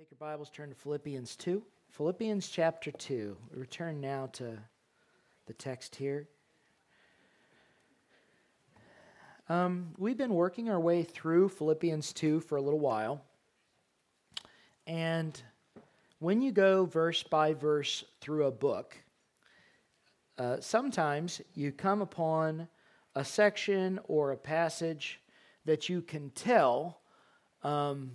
Take your Bibles, turn to Philippians 2. Philippians chapter 2. We return now to the text here. Um, we've been working our way through Philippians 2 for a little while. And when you go verse by verse through a book, uh, sometimes you come upon a section or a passage that you can tell. Um,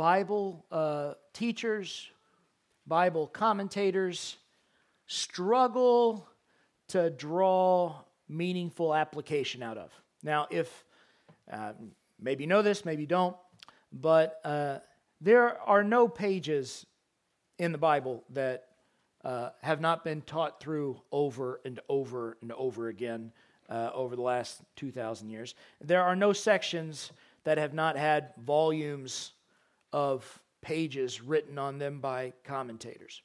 Bible uh, teachers, Bible commentators struggle to draw meaningful application out of. Now, if uh, maybe you know this, maybe you don't, but uh, there are no pages in the Bible that uh, have not been taught through over and over and over again uh, over the last 2,000 years. There are no sections that have not had volumes of pages written on them by commentators.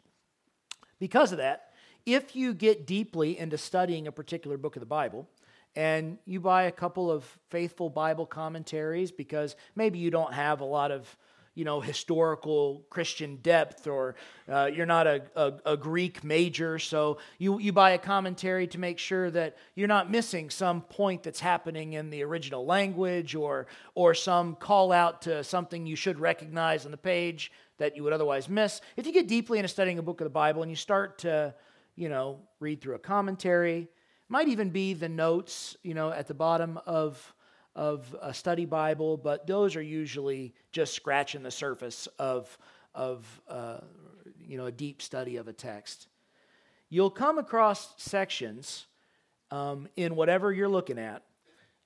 Because of that, if you get deeply into studying a particular book of the Bible, and you buy a couple of faithful Bible commentaries because maybe you don't have a lot of you know, historical Christian depth, or uh, you're not a, a, a, Greek major, so you, you buy a commentary to make sure that you're not missing some point that's happening in the original language or, or some call out to something you should recognize on the page that you would otherwise miss. If you get deeply into studying a book of the Bible and you start to, you know, read through a commentary, might even be the notes, you know, at the bottom of of a study Bible, but those are usually just scratching the surface of, of uh, you know, a deep study of a text. You'll come across sections um, in whatever you're looking at,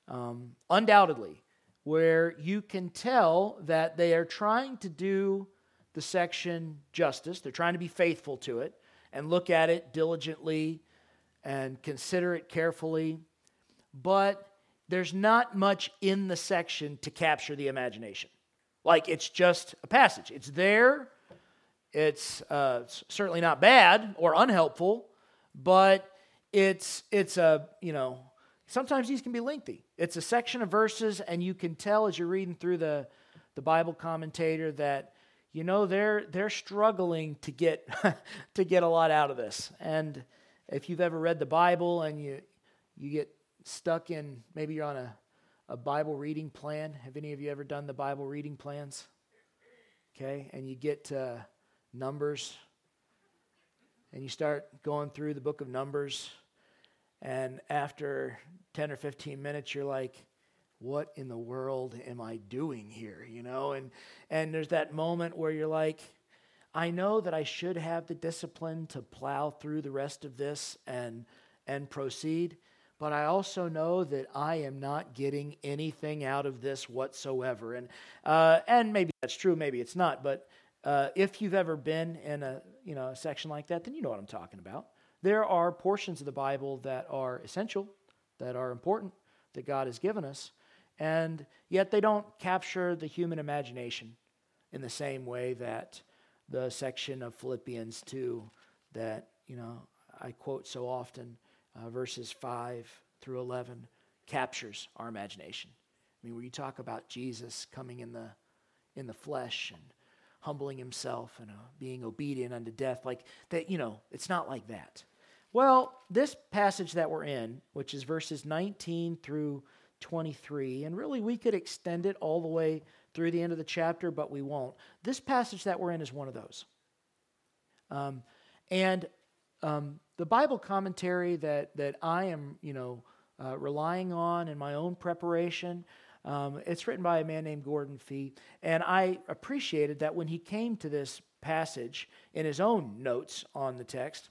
um, undoubtedly, where you can tell that they are trying to do the section justice. They're trying to be faithful to it and look at it diligently and consider it carefully. But there's not much in the section to capture the imagination. Like it's just a passage. It's there. It's uh, certainly not bad or unhelpful, but it's it's a you know sometimes these can be lengthy. It's a section of verses, and you can tell as you're reading through the the Bible commentator that you know they're they're struggling to get to get a lot out of this. And if you've ever read the Bible and you you get stuck in, maybe you're on a, a Bible reading plan. Have any of you ever done the Bible reading plans? Okay, and you get to Numbers, and you start going through the book of Numbers, and after 10 or 15 minutes, you're like, what in the world am I doing here? You know, and and there's that moment where you're like, I know that I should have the discipline to plow through the rest of this and and proceed, but I also know that I am not getting anything out of this whatsoever. And, uh, and maybe that's true, maybe it's not. But uh, if you've ever been in a, you know, a section like that, then you know what I'm talking about. There are portions of the Bible that are essential, that are important, that God has given us, and yet they don't capture the human imagination in the same way that the section of Philippians 2 that, you know, I quote so often uh, verses 5 through 11 captures our imagination. I mean, when you talk about Jesus coming in the, in the flesh and humbling himself and uh, being obedient unto death, like that, you know, it's not like that. Well, this passage that we're in, which is verses 19 through 23, and really we could extend it all the way through the end of the chapter, but we won't. This passage that we're in is one of those. Um, and um, the Bible commentary that, that I am, you know, uh, relying on in my own preparation, um, it's written by a man named Gordon Fee. And I appreciated that when he came to this passage in his own notes on the text,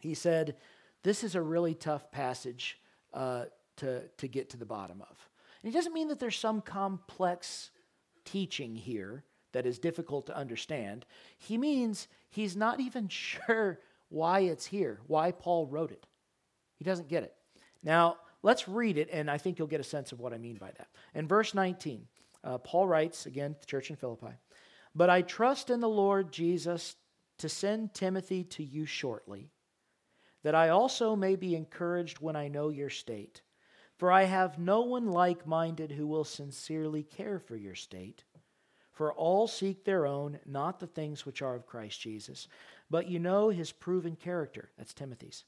he said, This is a really tough passage uh, to, to get to the bottom of. And it doesn't mean that there's some complex teaching here that is difficult to understand. He means he's not even sure why it's here, why Paul wrote it. He doesn't get it. Now, let's read it, and I think you'll get a sense of what I mean by that. In verse 19, uh, Paul writes, again, to the church in Philippi, But I trust in the Lord Jesus to send Timothy to you shortly, that I also may be encouraged when I know your state. For I have no one like minded who will sincerely care for your state. For all seek their own, not the things which are of Christ Jesus. But you know his proven character. That's Timothy's.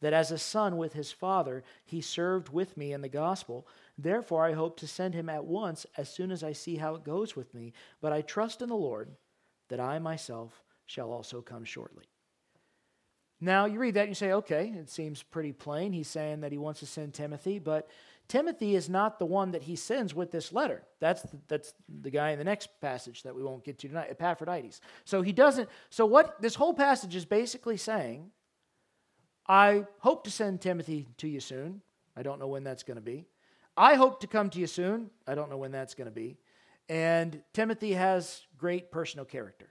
That as a son with his father, he served with me in the gospel. Therefore, I hope to send him at once as soon as I see how it goes with me. But I trust in the Lord that I myself shall also come shortly. Now, you read that and you say, okay, it seems pretty plain. He's saying that he wants to send Timothy, but Timothy is not the one that he sends with this letter. That's the, that's the guy in the next passage that we won't get to tonight, Epaphroditus. So he doesn't. So what this whole passage is basically saying, I hope to send Timothy to you soon. I don't know when that's going to be. I hope to come to you soon. I don't know when that's going to be. And Timothy has great personal character.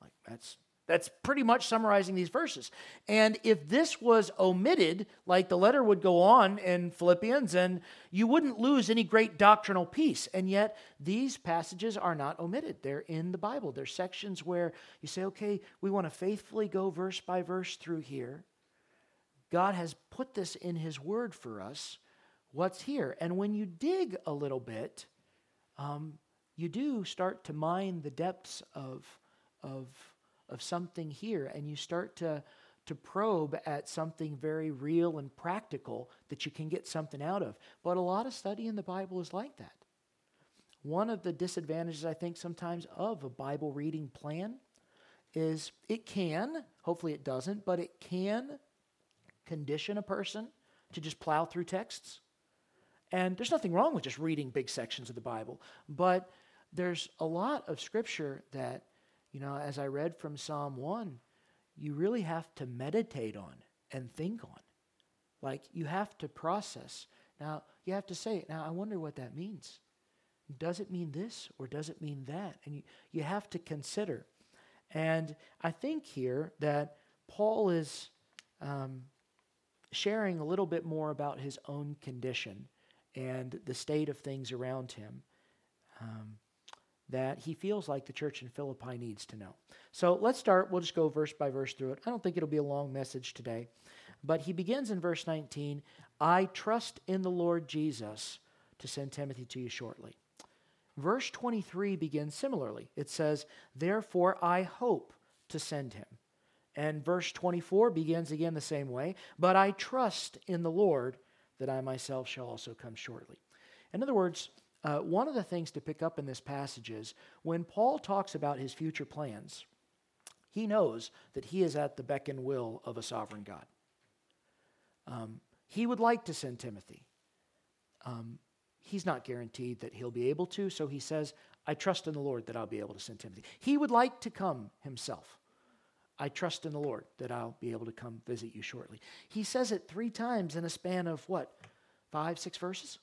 Like that's that's pretty much summarizing these verses. And if this was omitted, like the letter would go on in Philippians, and you wouldn't lose any great doctrinal piece. And yet, these passages are not omitted. They're in the Bible. They're sections where you say, okay, we want to faithfully go verse by verse through here. God has put this in His Word for us. What's here? And when you dig a little bit, um, you do start to mine the depths of, of of something here and you start to to probe at something very real and practical that you can get something out of. But a lot of study in the Bible is like that. One of the disadvantages, I think, sometimes of a Bible reading plan is it can, hopefully it doesn't, but it can condition a person to just plow through texts. And there's nothing wrong with just reading big sections of the Bible, but there's a lot of scripture that you know, as I read from Psalm 1, you really have to meditate on and think on. Like you have to process. Now, you have to say, now I wonder what that means. Does it mean this or does it mean that? And you, you have to consider. And I think here that Paul is um, sharing a little bit more about his own condition and the state of things around him. Um, that he feels like the church in Philippi needs to know. So let's start. We'll just go verse by verse through it. I don't think it'll be a long message today. But he begins in verse 19 I trust in the Lord Jesus to send Timothy to you shortly. Verse 23 begins similarly. It says, Therefore I hope to send him. And verse 24 begins again the same way, But I trust in the Lord that I myself shall also come shortly. In other words, uh, one of the things to pick up in this passage is when Paul talks about his future plans, he knows that he is at the beck and will of a sovereign God. Um, he would like to send Timothy. Um, he's not guaranteed that he'll be able to, so he says, I trust in the Lord that I'll be able to send Timothy. He would like to come himself. I trust in the Lord that I'll be able to come visit you shortly. He says it three times in a span of what, five, six verses?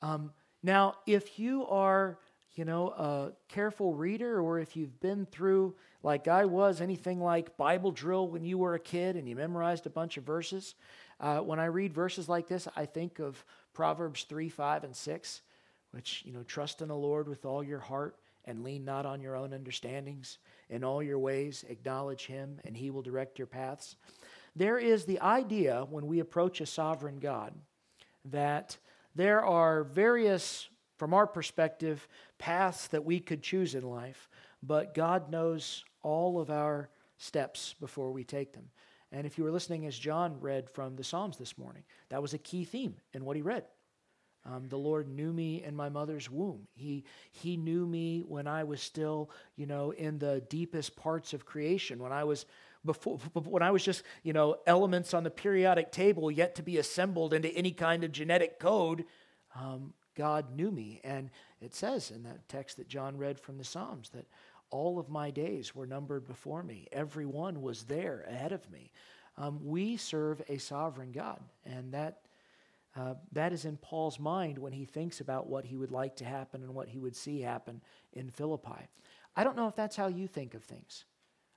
Um, now, if you are, you know, a careful reader, or if you've been through, like I was, anything like Bible drill when you were a kid and you memorized a bunch of verses, uh, when I read verses like this, I think of Proverbs 3, 5, and 6, which, you know, trust in the Lord with all your heart and lean not on your own understandings. In all your ways, acknowledge him, and he will direct your paths. There is the idea when we approach a sovereign God that there are various, from our perspective, paths that we could choose in life, but God knows all of our steps before we take them. And if you were listening as John read from the Psalms this morning, that was a key theme in what he read. Um, the Lord knew me in my mother's womb. He, he knew me when I was still, you know, in the deepest parts of creation, when I was before when I was just, you know, elements on the periodic table yet to be assembled into any kind of genetic code, um, God knew me. And it says in that text that John read from the Psalms that all of my days were numbered before me. Every one was there ahead of me. Um, we serve a sovereign God, and that uh, that is in Paul's mind when he thinks about what he would like to happen and what he would see happen in Philippi. I don't know if that's how you think of things.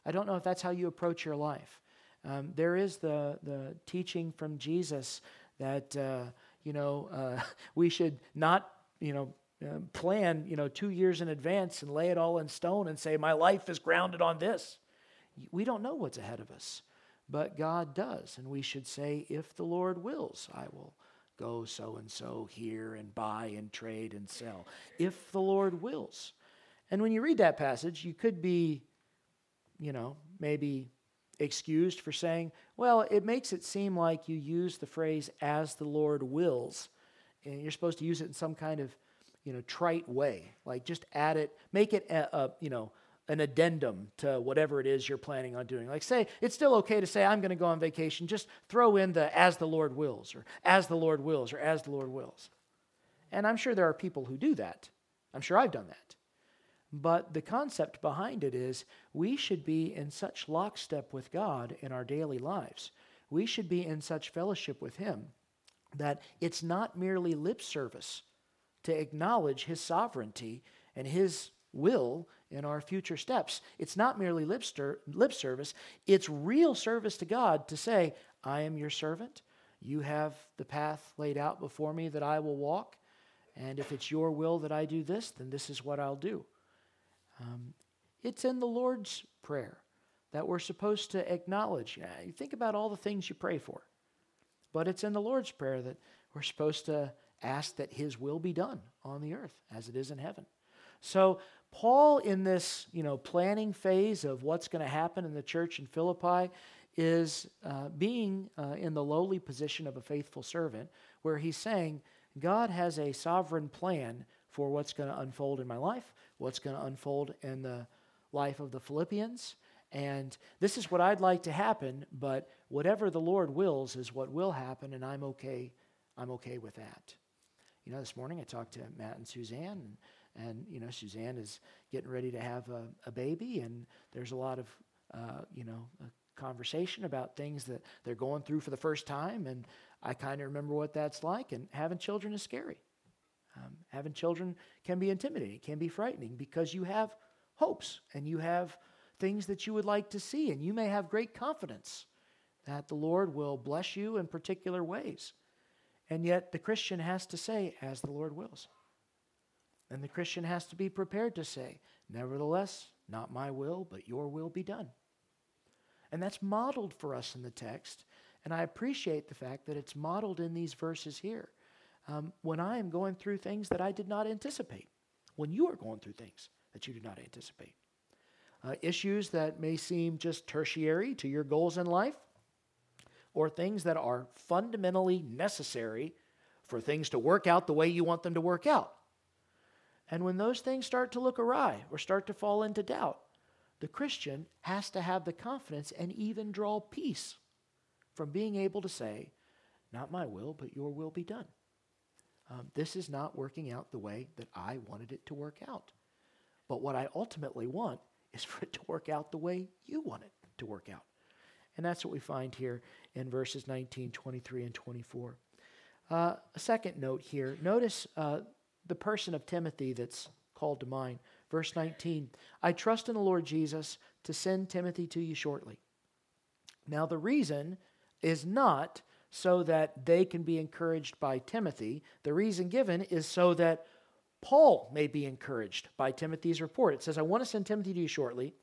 I don't know if that's how you approach your life. Um, there is the, the teaching from Jesus that, uh, you know, uh, we should not, you know, uh, plan, you know, two years in advance and lay it all in stone and say, my life is grounded on this. We don't know what's ahead of us, but God does. And we should say, if the Lord wills, I will go so and so here and buy and trade and sell. If the Lord wills. And when you read that passage, you could be, you know, maybe excused for saying, well, it makes it seem like you use the phrase as the Lord wills. And you're supposed to use it in some kind of, you know, trite way. Like just add it, make it, a, a you know, an addendum to whatever it is you're planning on doing. Like, say, it's still okay to say, I'm going to go on vacation. Just throw in the as the Lord wills, or as the Lord wills, or as the Lord wills. And I'm sure there are people who do that. I'm sure I've done that. But the concept behind it is we should be in such lockstep with God in our daily lives. We should be in such fellowship with Him that it's not merely lip service to acknowledge His sovereignty and His will in our future steps. It's not merely lip, stir, lip service, it's real service to God to say, I am your servant. You have the path laid out before me that I will walk. And if it's your will that I do this, then this is what I'll do. Um, it's in the Lord's Prayer that we're supposed to acknowledge. You think about all the things you pray for, but it's in the Lord's Prayer that we're supposed to ask that His will be done on the earth as it is in heaven. So, Paul, in this you know, planning phase of what's going to happen in the church in Philippi, is uh, being uh, in the lowly position of a faithful servant, where he's saying, God has a sovereign plan for what's going to unfold in my life, what's going to unfold in the life of the Philippians. And this is what I'd like to happen, but whatever the Lord wills is what will happen, and I'm okay. I'm okay with that. You know, this morning I talked to Matt and Suzanne, and and you know Suzanne is getting ready to have a, a baby, and there's a lot of uh, you know conversation about things that they're going through for the first time, and I kind of remember what that's like. And having children is scary. Um, having children can be intimidating, can be frightening because you have hopes and you have things that you would like to see, and you may have great confidence that the Lord will bless you in particular ways. And yet, the Christian has to say, as the Lord wills. And the Christian has to be prepared to say, Nevertheless, not my will, but your will be done. And that's modeled for us in the text. And I appreciate the fact that it's modeled in these verses here. Um, when I am going through things that I did not anticipate, when you are going through things that you did not anticipate, uh, issues that may seem just tertiary to your goals in life, or things that are fundamentally necessary for things to work out the way you want them to work out. And when those things start to look awry or start to fall into doubt, the Christian has to have the confidence and even draw peace from being able to say, Not my will, but your will be done. Um, this is not working out the way that I wanted it to work out. But what I ultimately want is for it to work out the way you want it to work out. And that's what we find here in verses 19, 23, and 24. Uh, a second note here notice uh, the person of Timothy that's called to mind. Verse 19 I trust in the Lord Jesus to send Timothy to you shortly. Now, the reason is not so that they can be encouraged by Timothy. The reason given is so that Paul may be encouraged by Timothy's report. It says, I want to send Timothy to you shortly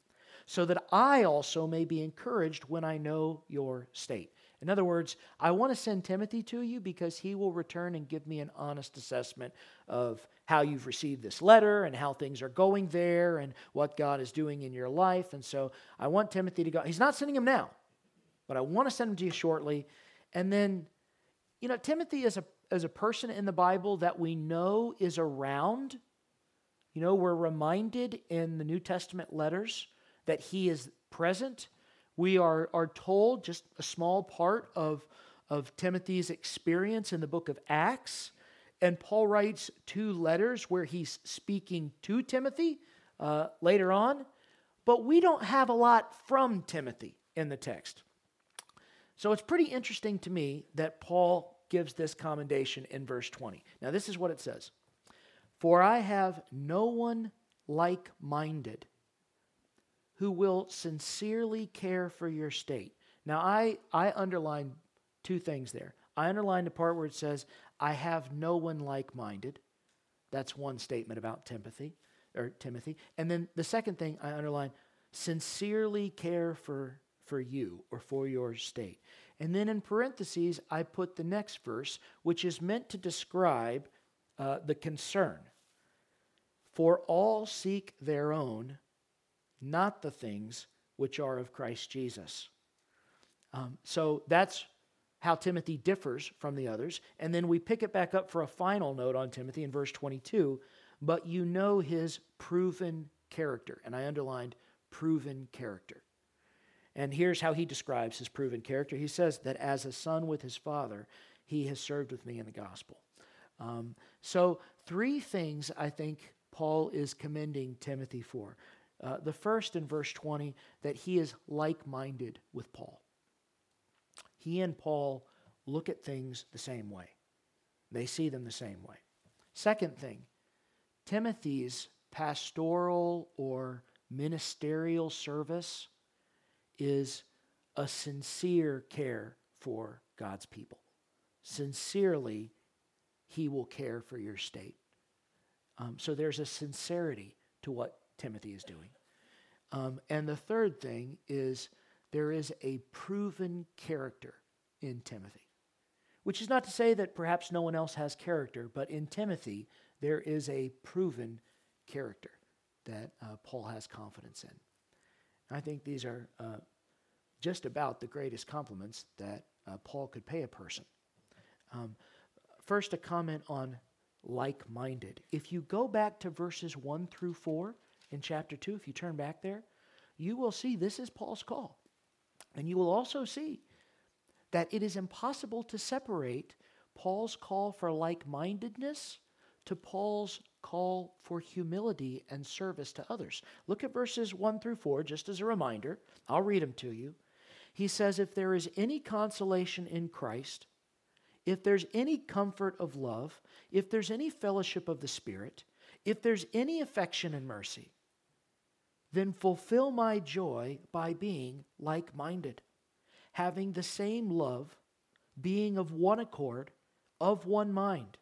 so that I also may be encouraged when I know your state. In other words, I want to send Timothy to you because he will return and give me an honest assessment of how you've received this letter and how things are going there and what God is doing in your life. And so I want Timothy to go. He's not sending him now, but I want to send him to you shortly. And then, you know, Timothy is a, is a person in the Bible that we know is around. You know, we're reminded in the New Testament letters that he is present we are, are told just a small part of, of Timothy's experience in the book of Acts. And Paul writes two letters where he's speaking to Timothy uh, later on. But we don't have a lot from Timothy in the text. So it's pretty interesting to me that Paul gives this commendation in verse 20. Now, this is what it says For I have no one like minded who will sincerely care for your state. Now, I, I underline two things there. I underline the part where it says, I have no one like minded. That's one statement about Timothy or Timothy. And then the second thing I underline, sincerely care for, for you or for your state. And then in parentheses, I put the next verse, which is meant to describe uh, the concern. For all seek their own, not the things which are of Christ Jesus. Um, so that's how Timothy differs from the others. And then we pick it back up for a final note on Timothy in verse 22. But you know his proven character. And I underlined proven character. And here's how he describes his proven character. He says that as a son with his father, he has served with me in the gospel. Um, so, three things I think Paul is commending Timothy for. Uh, the first in verse 20, that he is like minded with Paul. He and Paul look at things the same way, they see them the same way. Second thing, Timothy's pastoral or ministerial service is a sincere care for God's people. Sincerely, he will care for your state. Um, so there's a sincerity to what Timothy is doing. Um, and the third thing is there is a proven character in Timothy, which is not to say that perhaps no one else has character, but in Timothy, there is a proven character that uh, Paul has confidence in. I think these are uh, just about the greatest compliments that uh, Paul could pay a person. Um, first, a comment on like minded. If you go back to verses 1 through 4 in chapter 2, if you turn back there, you will see this is Paul's call. And you will also see that it is impossible to separate Paul's call for like mindedness to Paul's call for humility and service to others. Look at verses 1 through 4, just as a reminder. I'll read them to you. He says, If there is any consolation in Christ, if there's any comfort of love, if there's any fellowship of the Spirit, if there's any affection and mercy, then fulfill my joy by being like minded, having the same love, being of one accord, of one mind.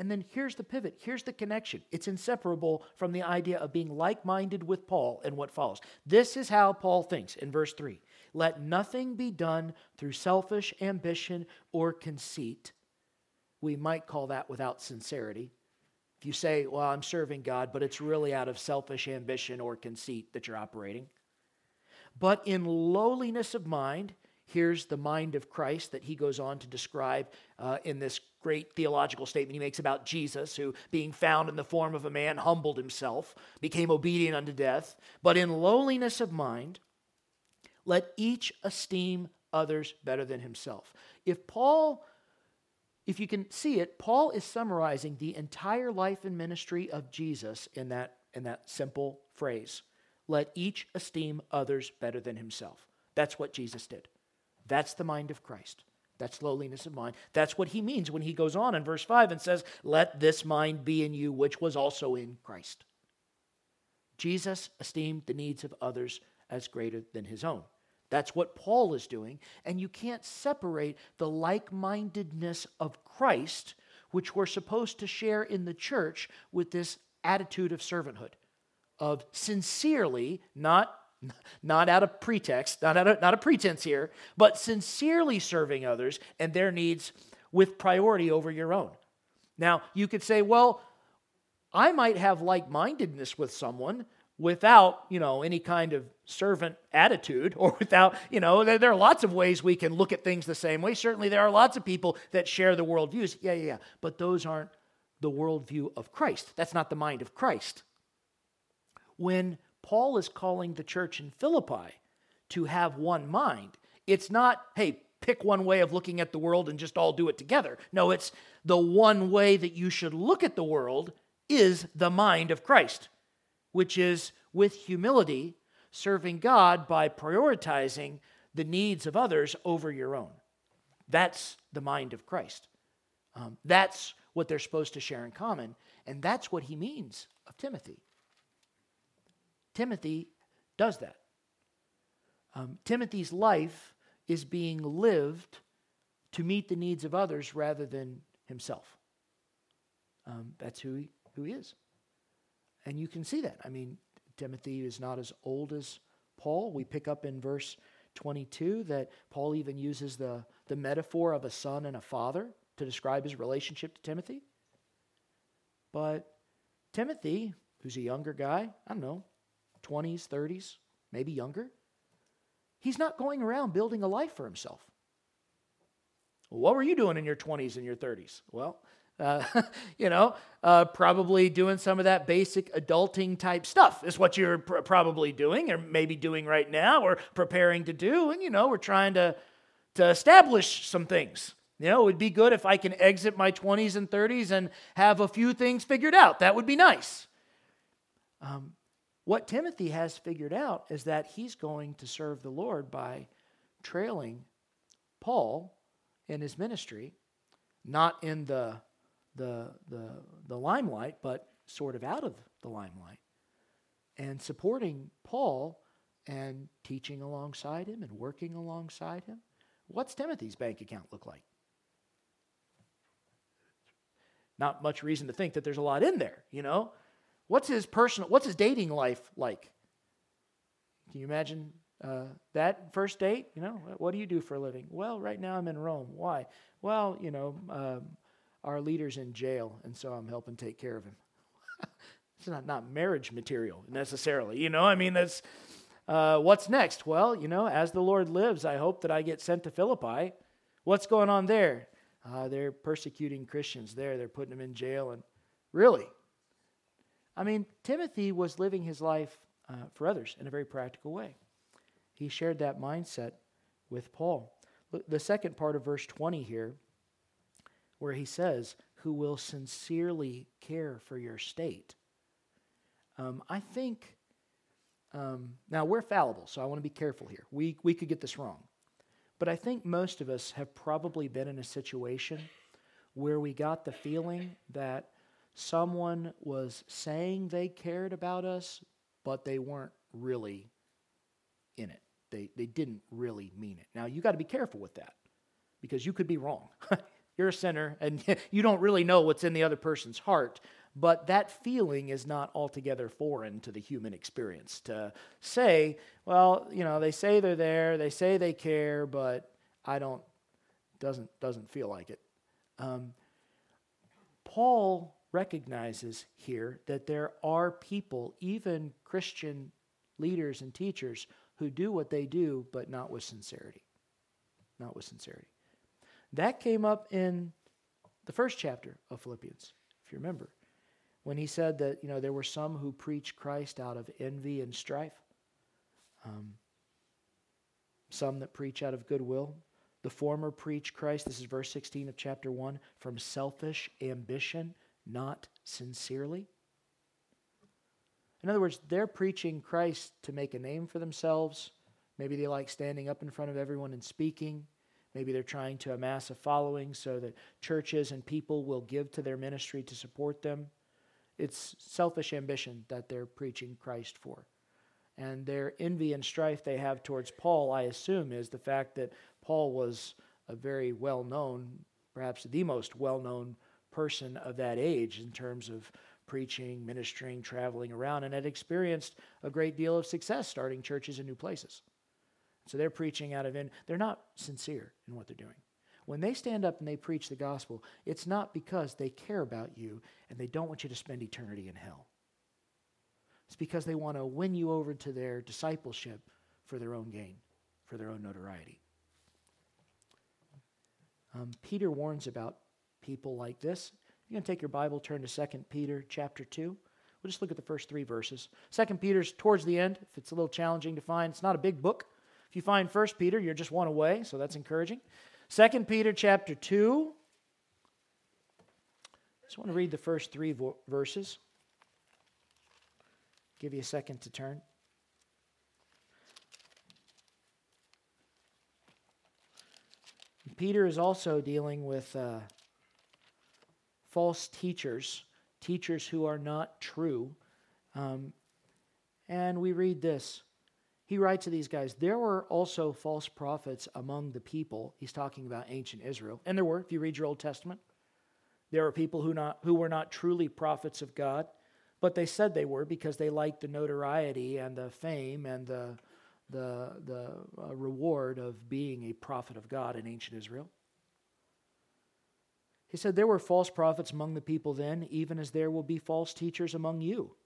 And then here's the pivot. Here's the connection. It's inseparable from the idea of being like minded with Paul and what follows. This is how Paul thinks in verse 3 Let nothing be done through selfish ambition or conceit. We might call that without sincerity. If you say, Well, I'm serving God, but it's really out of selfish ambition or conceit that you're operating. But in lowliness of mind, Here's the mind of Christ that he goes on to describe uh, in this great theological statement he makes about Jesus, who, being found in the form of a man, humbled himself, became obedient unto death. But in lowliness of mind, let each esteem others better than himself. If Paul, if you can see it, Paul is summarizing the entire life and ministry of Jesus in that, in that simple phrase let each esteem others better than himself. That's what Jesus did. That's the mind of Christ. That's lowliness of mind. That's what he means when he goes on in verse 5 and says, Let this mind be in you, which was also in Christ. Jesus esteemed the needs of others as greater than his own. That's what Paul is doing. And you can't separate the like mindedness of Christ, which we're supposed to share in the church, with this attitude of servanthood, of sincerely, not not out of pretext, not out of, not a pretense here, but sincerely serving others and their needs with priority over your own. Now, you could say, well, I might have like mindedness with someone without, you know, any kind of servant attitude or without, you know, there, there, are lots of ways we can look at things the same way. Certainly, there are lots of people that share the worldviews. Yeah, yeah, yeah. But those aren't the worldview of Christ. That's not the mind of Christ. When Paul is calling the church in Philippi to have one mind. It's not, hey, pick one way of looking at the world and just all do it together. No, it's the one way that you should look at the world is the mind of Christ, which is with humility, serving God by prioritizing the needs of others over your own. That's the mind of Christ. Um, that's what they're supposed to share in common, and that's what he means of Timothy. Timothy does that. Um, Timothy's life is being lived to meet the needs of others rather than himself. Um, that's who he, who he is. And you can see that. I mean, Timothy is not as old as Paul. We pick up in verse 22 that Paul even uses the, the metaphor of a son and a father to describe his relationship to Timothy. But Timothy who's a younger guy, I don't know, 20s, 30s, maybe younger, he's not going around building a life for himself. what were you doing in your 20s and your 30s? Well, uh, you know, uh, probably doing some of that basic adulting type stuff is what you're pr- probably doing, or maybe doing right now, or preparing to do. And you know, we're trying to to establish some things. You know, it would be good if I can exit my 20s and 30s and have a few things figured out. That would be nice. Um, what Timothy has figured out is that he's going to serve the Lord by trailing Paul in his ministry, not in the, the, the, the limelight, but sort of out of the limelight, and supporting Paul and teaching alongside him and working alongside him. What's Timothy's bank account look like? Not much reason to think that there's a lot in there, you know? What's his personal, what's his dating life like? Can you imagine uh, that first date? You know, what do you do for a living? Well, right now I'm in Rome. Why? Well, you know, um, our leader's in jail, and so I'm helping take care of him. it's not, not marriage material necessarily, you know? I mean, that's, uh, what's next? Well, you know, as the Lord lives, I hope that I get sent to Philippi. What's going on there? Uh, they're persecuting Christians there. They're putting them in jail. And really, I mean, Timothy was living his life uh, for others in a very practical way. He shared that mindset with Paul. The second part of verse 20 here, where he says, Who will sincerely care for your state. Um, I think um, now, we're fallible, so I want to be careful here. We, we could get this wrong. But I think most of us have probably been in a situation where we got the feeling that someone was saying they cared about us, but they weren't really in it. They, they didn't really mean it. Now, you got to be careful with that because you could be wrong. You're a sinner and you don't really know what's in the other person's heart. But that feeling is not altogether foreign to the human experience. To say, well, you know, they say they're there, they say they care, but I don't, doesn't, doesn't feel like it. Um, Paul recognizes here that there are people, even Christian leaders and teachers, who do what they do, but not with sincerity. Not with sincerity. That came up in the first chapter of Philippians, if you remember when he said that you know there were some who preached Christ out of envy and strife, um, some that preach out of goodwill. The former preach Christ, this is verse 16 of chapter 1, from selfish ambition, not sincerely. In other words, they're preaching Christ to make a name for themselves. Maybe they like standing up in front of everyone and speaking. Maybe they're trying to amass a following so that churches and people will give to their ministry to support them. It's selfish ambition that they're preaching Christ for. And their envy and strife they have towards Paul, I assume, is the fact that Paul was a very well known, perhaps the most well known person of that age in terms of preaching, ministering, traveling around, and had experienced a great deal of success starting churches in new places. So they're preaching out of in, they're not sincere in what they're doing. When they stand up and they preach the gospel, it's not because they care about you and they don't want you to spend eternity in hell. It's because they want to win you over to their discipleship for their own gain, for their own notoriety. Um, Peter warns about people like this. You're going to take your Bible, turn to 2 Peter chapter 2. We'll just look at the first three verses. 2 Peter's towards the end, if it's a little challenging to find. It's not a big book. If you find 1 Peter, you're just one away, so that's encouraging. 2 Peter chapter 2. I Just want to read the first three vo- verses. Give you a second to turn. Peter is also dealing with uh, false teachers, teachers who are not true. Um, and we read this he writes to these guys, there were also false prophets among the people. He's talking about ancient Israel. And there were, if you read your Old Testament. There were people who, not, who were not truly prophets of God, but they said they were because they liked the notoriety and the fame and the, the, the uh, reward of being a prophet of God in ancient Israel. He said, There were false prophets among the people then, even as there will be false teachers among you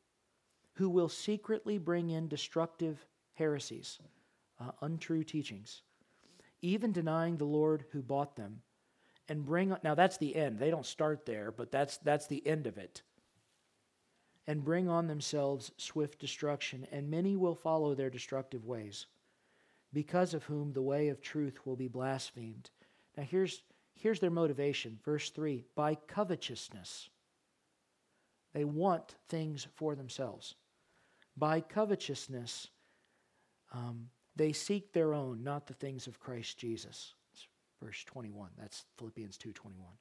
who will secretly bring in destructive heresies, uh, untrue teachings, even denying the Lord who bought them, and bring now that's the end. They don't start there, but that's that's the end of it. And bring on themselves swift destruction, and many will follow their destructive ways, because of whom the way of truth will be blasphemed. Now here's here's their motivation. Verse 3 by covetousness. They want things for themselves. By covetousness, um, they seek their own, not the things of Christ Jesus. It's verse 21. That's Philippians 2:21.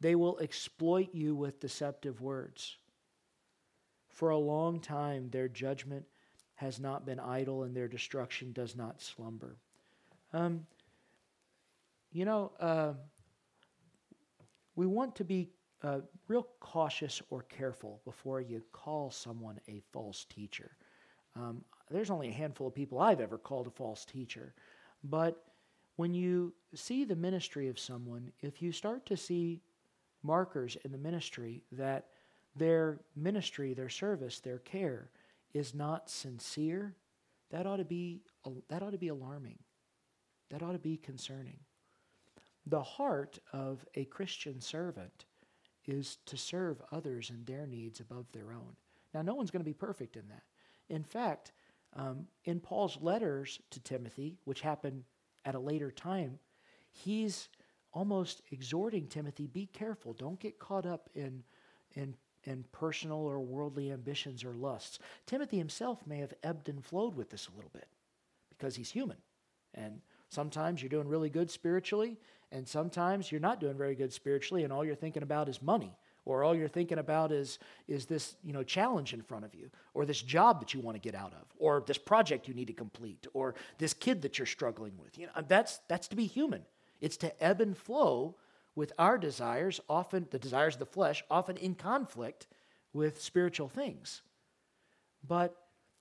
They will exploit you with deceptive words. For a long time their judgment has not been idle and their destruction does not slumber. Um, you know, uh, we want to be uh, real cautious or careful before you call someone a false teacher. Um, there's only a handful of people I've ever called a false teacher. But when you see the ministry of someone, if you start to see markers in the ministry that their ministry, their service, their care is not sincere, that ought to be that ought to be alarming. That ought to be concerning. The heart of a Christian servant is to serve others and their needs above their own. Now, no one's going to be perfect in that. In fact, um, in Paul's letters to Timothy, which happened at a later time, he's almost exhorting Timothy be careful. Don't get caught up in, in, in personal or worldly ambitions or lusts. Timothy himself may have ebbed and flowed with this a little bit because he's human. And sometimes you're doing really good spiritually, and sometimes you're not doing very good spiritually, and all you're thinking about is money, or all you're thinking about is, is this you know, challenge in front of you, or this job that you want to get out of, or this project you need to complete, or this kid that you're struggling with. You know, that's, that's to be human. It's to ebb and flow with our desires, often the desires of the flesh, often in conflict with spiritual things. But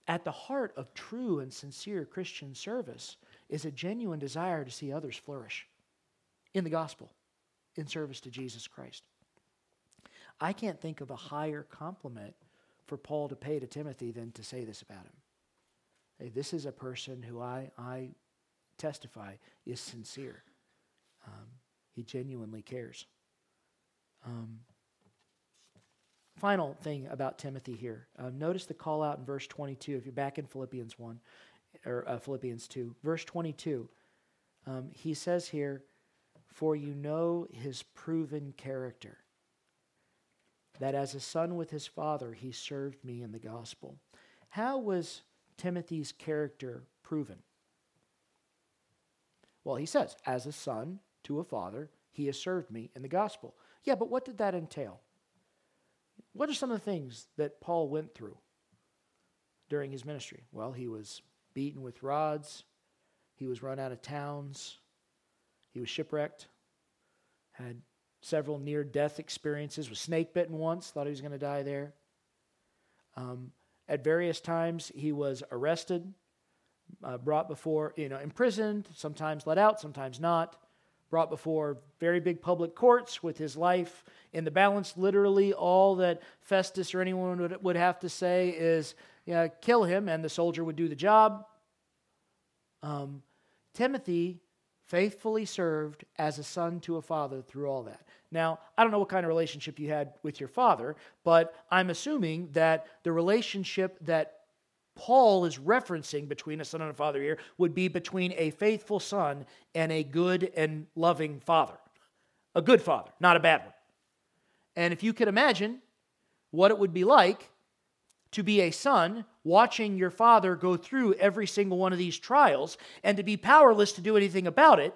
at the heart of true and sincere Christian service is a genuine desire to see others flourish in the gospel in service to Jesus Christ. I can't think of a higher compliment for Paul to pay to Timothy than to say this about him. Hey, this is a person who I, I testify is sincere. Um, he genuinely cares. Um, final thing about Timothy here. Uh, notice the call out in verse 22. If you're back in Philippians 1 or uh, Philippians 2, verse 22, um, he says here, for you know his proven character, that as a son with his father, he served me in the gospel. How was Timothy's character proven? Well, he says, as a son to a father, he has served me in the gospel. Yeah, but what did that entail? What are some of the things that Paul went through during his ministry? Well, he was beaten with rods, he was run out of towns, he was shipwrecked, had several near death experiences, was snake bitten once, thought he was going to die there. Um, at various times, he was arrested, uh, brought before, you know, imprisoned, sometimes let out, sometimes not, brought before very big public courts with his life in the balance. Literally, all that Festus or anyone would, would have to say is, you kill him, and the soldier would do the job. Um, Timothy faithfully served as a son to a father through all that. Now, I don't know what kind of relationship you had with your father, but I'm assuming that the relationship that Paul is referencing between a son and a father here would be between a faithful son and a good and loving father. A good father, not a bad one. And if you could imagine what it would be like to be a son watching your father go through every single one of these trials and to be powerless to do anything about it,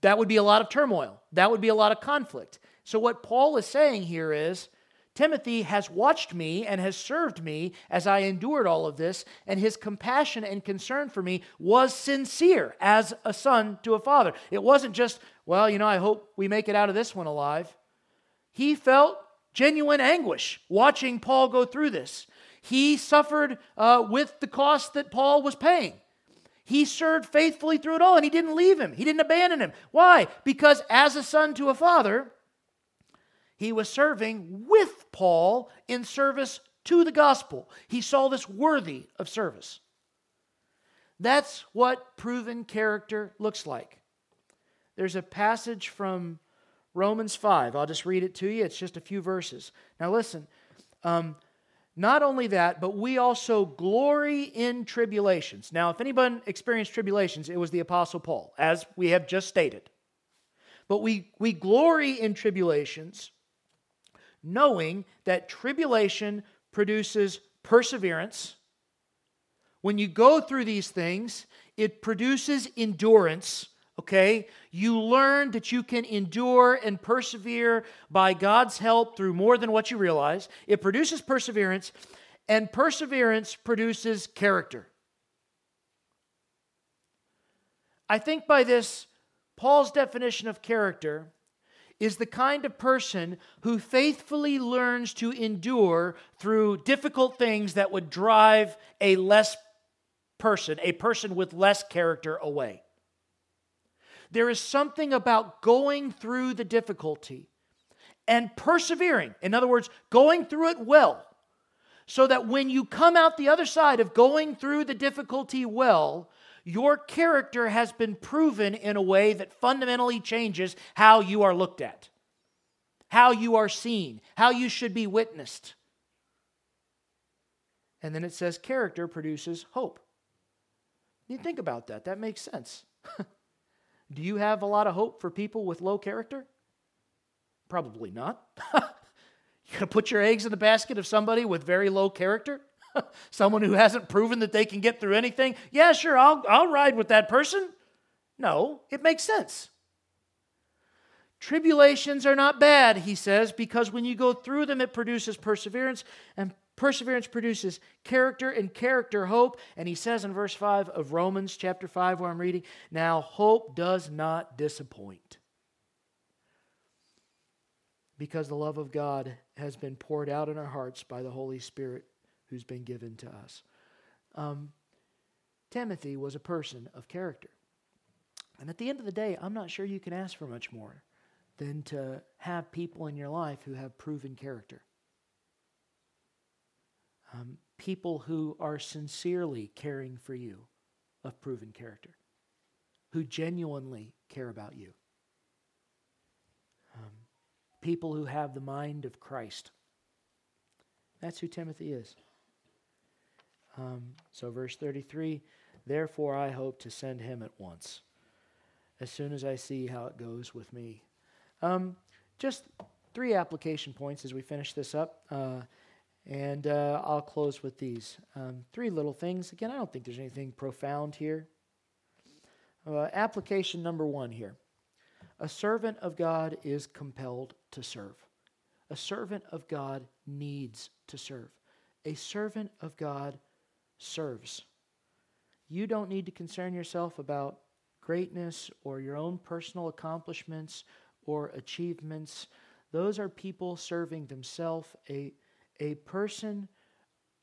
that would be a lot of turmoil. That would be a lot of conflict. So, what Paul is saying here is Timothy has watched me and has served me as I endured all of this, and his compassion and concern for me was sincere as a son to a father. It wasn't just, well, you know, I hope we make it out of this one alive. He felt genuine anguish watching Paul go through this. He suffered uh, with the cost that Paul was paying. He served faithfully through it all, and he didn't leave him. He didn't abandon him. Why? Because as a son to a father, he was serving with Paul in service to the gospel. He saw this worthy of service. That's what proven character looks like. There's a passage from Romans 5. I'll just read it to you. It's just a few verses. Now, listen. Um, not only that, but we also glory in tribulations. Now, if anyone experienced tribulations, it was the Apostle Paul, as we have just stated. But we, we glory in tribulations, knowing that tribulation produces perseverance. When you go through these things, it produces endurance okay? You learn that you can endure and persevere by God's help through more than what you realize. It produces perseverance, and perseverance produces character. I think by this, Paul's definition of character is the kind of person who faithfully learns to endure through difficult things that would drive a less person, a person with less character, away. There is something about going through the difficulty and persevering. In other words, going through it well. So that when you come out the other side of going through the difficulty well, your character has been proven in a way that fundamentally changes how you are looked at, how you are seen, how you should be witnessed. And then it says character produces hope. You think about that, that makes sense. Do you have a lot of hope for people with low character? Probably not. you gonna put your eggs in the basket of somebody with very low character? Someone who hasn't proven that they can get through anything? Yeah, sure, I'll, I'll ride with that person. No, it makes sense. Tribulations are not bad, he says, because when you go through them, it produces perseverance, and Perseverance produces character, and character, hope. And he says in verse 5 of Romans chapter 5, where I'm reading, now hope does not disappoint. Because the love of God has been poured out in our hearts by the Holy Spirit who's been given to us. Um, Timothy was a person of character. And at the end of the day, I'm not sure you can ask for much more than to have people in your life who have proven character um, people who are sincerely caring for you of proven character, who genuinely care about you, um, people who have the mind of Christ. That's who Timothy is. Um, so, verse 33 Therefore, I hope to send him at once, as soon as I see how it goes with me. Um, just three application points as we finish this up. Uh, and uh, I'll close with these um, three little things. Again, I don't think there's anything profound here. Uh, application number one here a servant of God is compelled to serve. A servant of God needs to serve. A servant of God serves. You don't need to concern yourself about greatness or your own personal accomplishments or achievements. Those are people serving themselves. A a person,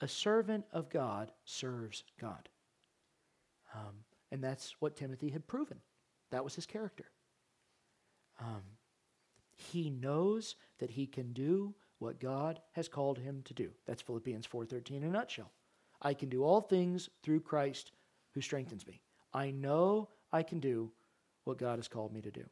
a servant of God, serves God. Um, and that's what Timothy had proven. That was his character. Um, he knows that he can do what God has called him to do. That's Philippians 4:13 in a nutshell. I can do all things through Christ who strengthens me. I know I can do what God has called me to do.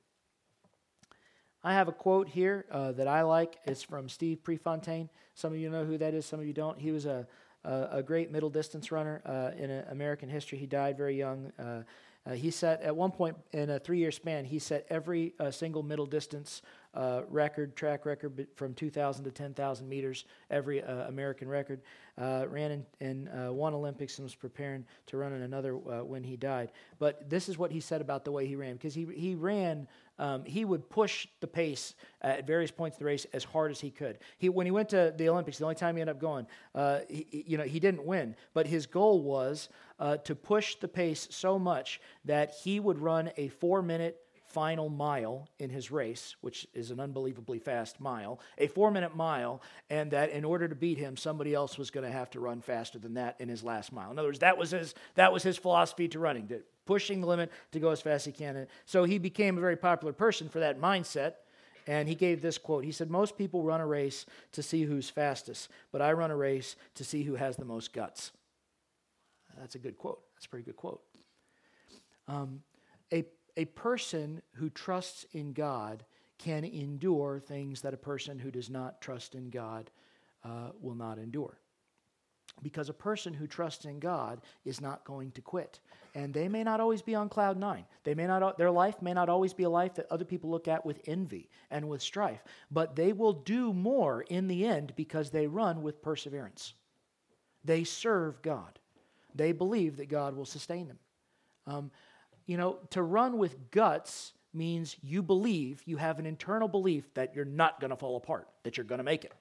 I have a quote here uh, that I like. It's from Steve Prefontaine. Some of you know who that is, some of you don't. He was a, a, a great middle distance runner uh, in American history. He died very young. Uh, uh, he set, at one point in a three year span, he set every uh, single middle distance uh, record, track record from 2,000 to 10,000 meters, every uh, American record. Uh, ran in, in uh, one Olympics and was preparing to run in another when he died. But this is what he said about the way he ran, because he, he ran um, he would push the pace at various points of the race as hard as he could. He, when he went to the Olympics, the only time he ended up going, uh, he, you know, he didn't win, but his goal was uh, to push the pace so much that he would run a four-minute final mile in his race, which is an unbelievably fast mile, a four minute mile, and that in order to beat him, somebody else was going to have to run faster than that in his last mile. In other words, that was his, that was his philosophy to running, to pushing the limit to go as fast as he can. And so he became a very popular person for that mindset. And he gave this quote. He said, Most people run a race to see who's fastest, but I run a race to see who has the most guts. That's a good quote. That's a pretty good quote. Um, a, a person who trusts in God can endure things that a person who does not trust in God uh, will not endure. Because a person who trusts in God is not going to quit. And they may not always be on cloud nine. They may not, their life may not always be a life that other people look at with envy and with strife. But they will do more in the end because they run with perseverance. They serve God. They believe that God will sustain them. Um, you know, to run with guts means you believe, you have an internal belief that you're not going to fall apart, that you're going to make it.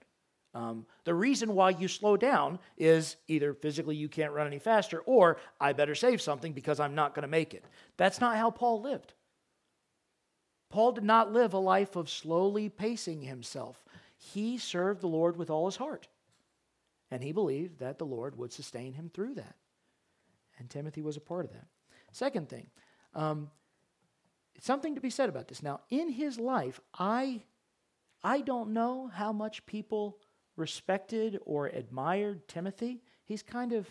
Um, the reason why you slow down is either physically you can't run any faster, or I better save something because I'm not going to make it. That's not how Paul lived. Paul did not live a life of slowly pacing himself. He served the Lord with all his heart. And he believed that the Lord would sustain him through that. And Timothy was a part of that. Second thing, um, something to be said about this. Now, in his life, I, I don't know how much people respected or admired Timothy. He's kind of,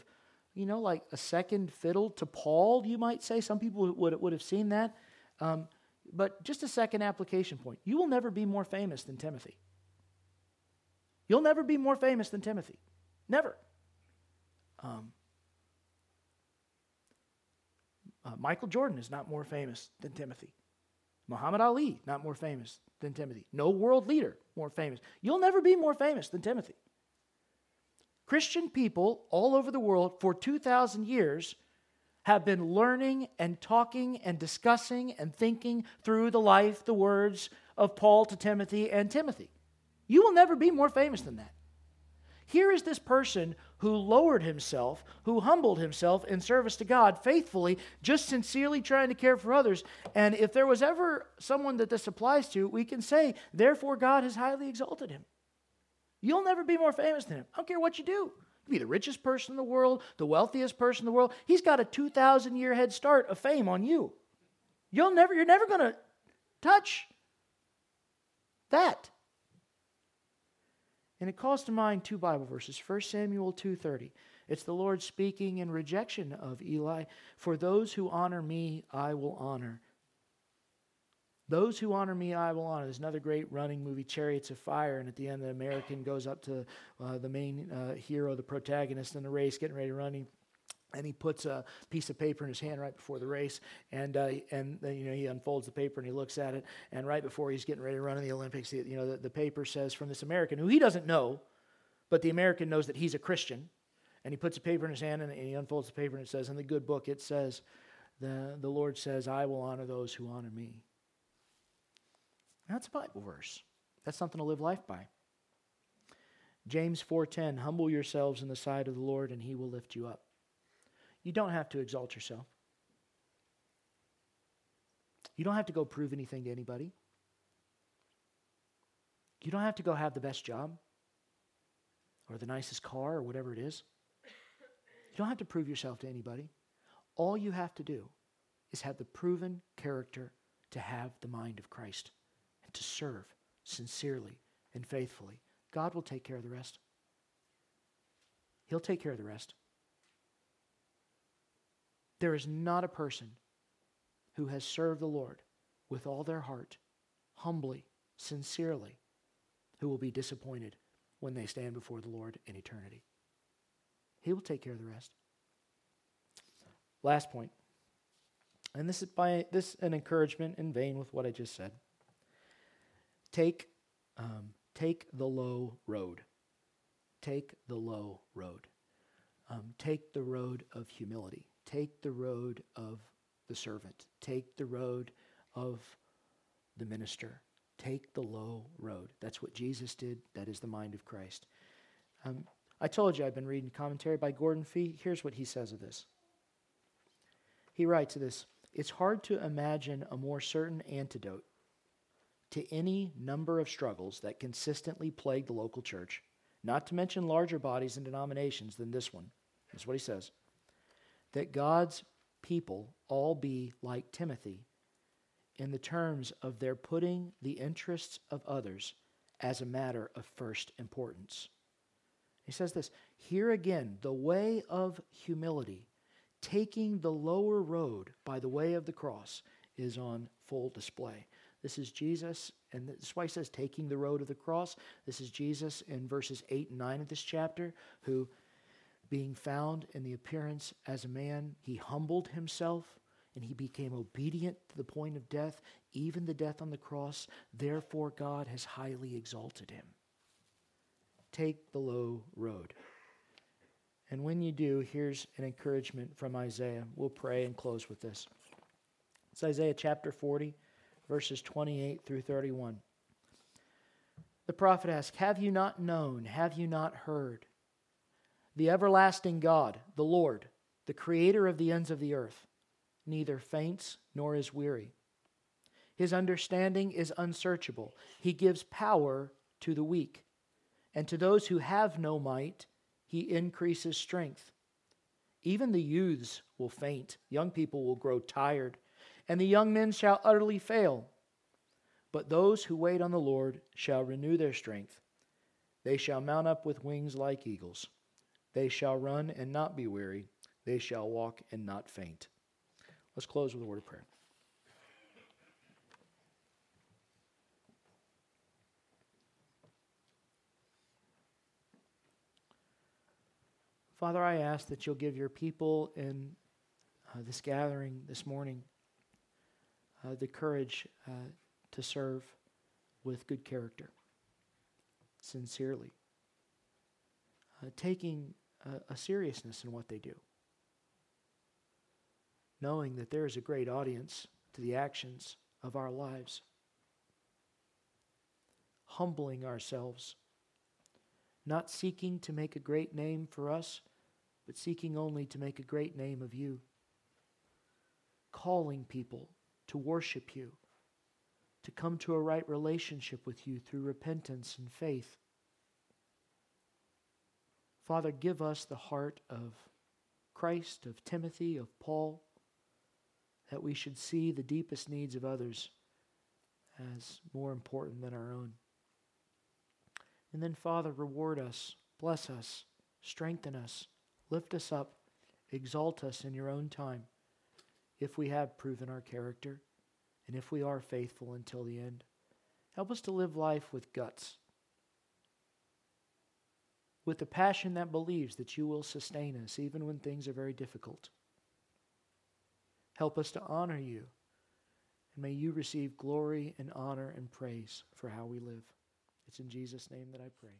you know, like a second fiddle to Paul, you might say. Some people would, would have seen that. Um, but just a second application point. You will never be more famous than Timothy. You'll never be more famous than Timothy. Never. Um, uh, Michael Jordan is not more famous than Timothy. Muhammad Ali, not more famous than Timothy. No world leader more famous. You'll never be more famous than Timothy. Christian people all over the world for 2,000 years have been learning and talking and discussing and thinking through the life, the words of Paul to Timothy and Timothy. You will never be more famous than that. Here is this person who lowered himself, who humbled himself in service to God faithfully, just sincerely trying to care for others. And if there was ever someone that this applies to, we can say, therefore, God has highly exalted him. You'll never be more famous than him. I don't care what you do. You be the richest person in the world, the wealthiest person in the world. He's got a 2,000 year head start of fame on you. You'll never, you're never going to touch that. And it calls to mind two Bible verses. 1 Samuel 2:30. It's the Lord speaking in rejection of Eli, "For those who honor me, I will honor." Those who honor me, I will honor. There's another great running movie, Chariots of Fire, and at the end, the American goes up to uh, the main uh, hero, the protagonist in the race, getting ready to run. He and he puts a piece of paper in his hand right before the race. And uh, and you know he unfolds the paper and he looks at it. And right before he's getting ready to run in the olympics you know the, the paper says from this american who he doesn't know but the american knows that he's a christian. And he puts a paper in his hand and, and he unfolds the paper and it says in the good book it says the, the lord says i will honor those who honor me. That's a bible verse. That's something to live life by. James 4.10 humble yourselves in the sight of the lord and he will lift you up you don't have to exalt yourself. You don't have to go prove anything to anybody. You don't have to go have the best job or the nicest car or whatever it is. You don't have to prove yourself to anybody. All you have to do is have the proven character to have the mind of Christ and to serve sincerely and faithfully. God will take care of the rest. He'll take care of the rest. There is not a person who has served the Lord with all their heart, humbly, sincerely, who will be disappointed when they stand before the Lord in eternity. He will take care of the rest. Last point, and this is by this an encouragement in vein with what I just said. Take, um, take the low road. Take the low road. Um, take the road of humility. Take the road of the servant. Take the road of the minister. Take the low road. That's what Jesus did. That is the mind of Christ. Um, I told you I've been reading commentary by Gordon Fee. Here's what he says of this. He writes this It's hard to imagine a more certain antidote to any number of struggles that consistently plague the local church, not to mention larger bodies and denominations than this one. That's what he says that God's people all be like Timothy in the terms of their putting the interests of others as a matter of first importance. He says this here again, the way of humility, taking the lower road by the way of the cross, is on full display. This is Jesus, and that's why he says taking the road of the cross. This is Jesus in verses 8 and 9 of this chapter, who, being found in the appearance as a man, he humbled himself and he became obedient to the point of death, even the death on the cross. Therefore, God has highly exalted him. Take the low road. And when you do, here's an encouragement from Isaiah. We'll pray and close with this. It's Isaiah chapter 40, verses 28 through 31. The prophet asks, Have you not known? Have you not heard? The everlasting God, the Lord, the creator of the ends of the earth, neither faints nor is weary. His understanding is unsearchable. He gives power to the weak, and to those who have no might, he increases strength. Even the youths will faint, young people will grow tired, and the young men shall utterly fail. But those who wait on the Lord shall renew their strength. They shall mount up with wings like eagles. They shall run and not be weary. They shall walk and not faint. Let's close with a word of prayer. Father, I ask that you'll give your people in uh, this gathering this morning uh, the courage uh, to serve with good character, sincerely, uh, taking a, a seriousness in what they do knowing that there is a great audience to the actions of our lives. Humbling ourselves, not seeking to make a great name for us, but seeking only to make a great name of you. Calling people to worship you, to come to a right relationship with you through repentance and faith. Father, give us the heart of Christ, of Timothy, of Paul that we should see the deepest needs of others as more important than our own. And then, Father, reward us, bless us, strengthen us, lift us up, exalt us in your own time if we have proven our character and if we are faithful until the end. Help us to live life with guts, with a passion that believes that you will sustain us even when things are very difficult. Help us to honor you. And may you receive glory and honor and praise for how we live. It's in Jesus' name that I pray.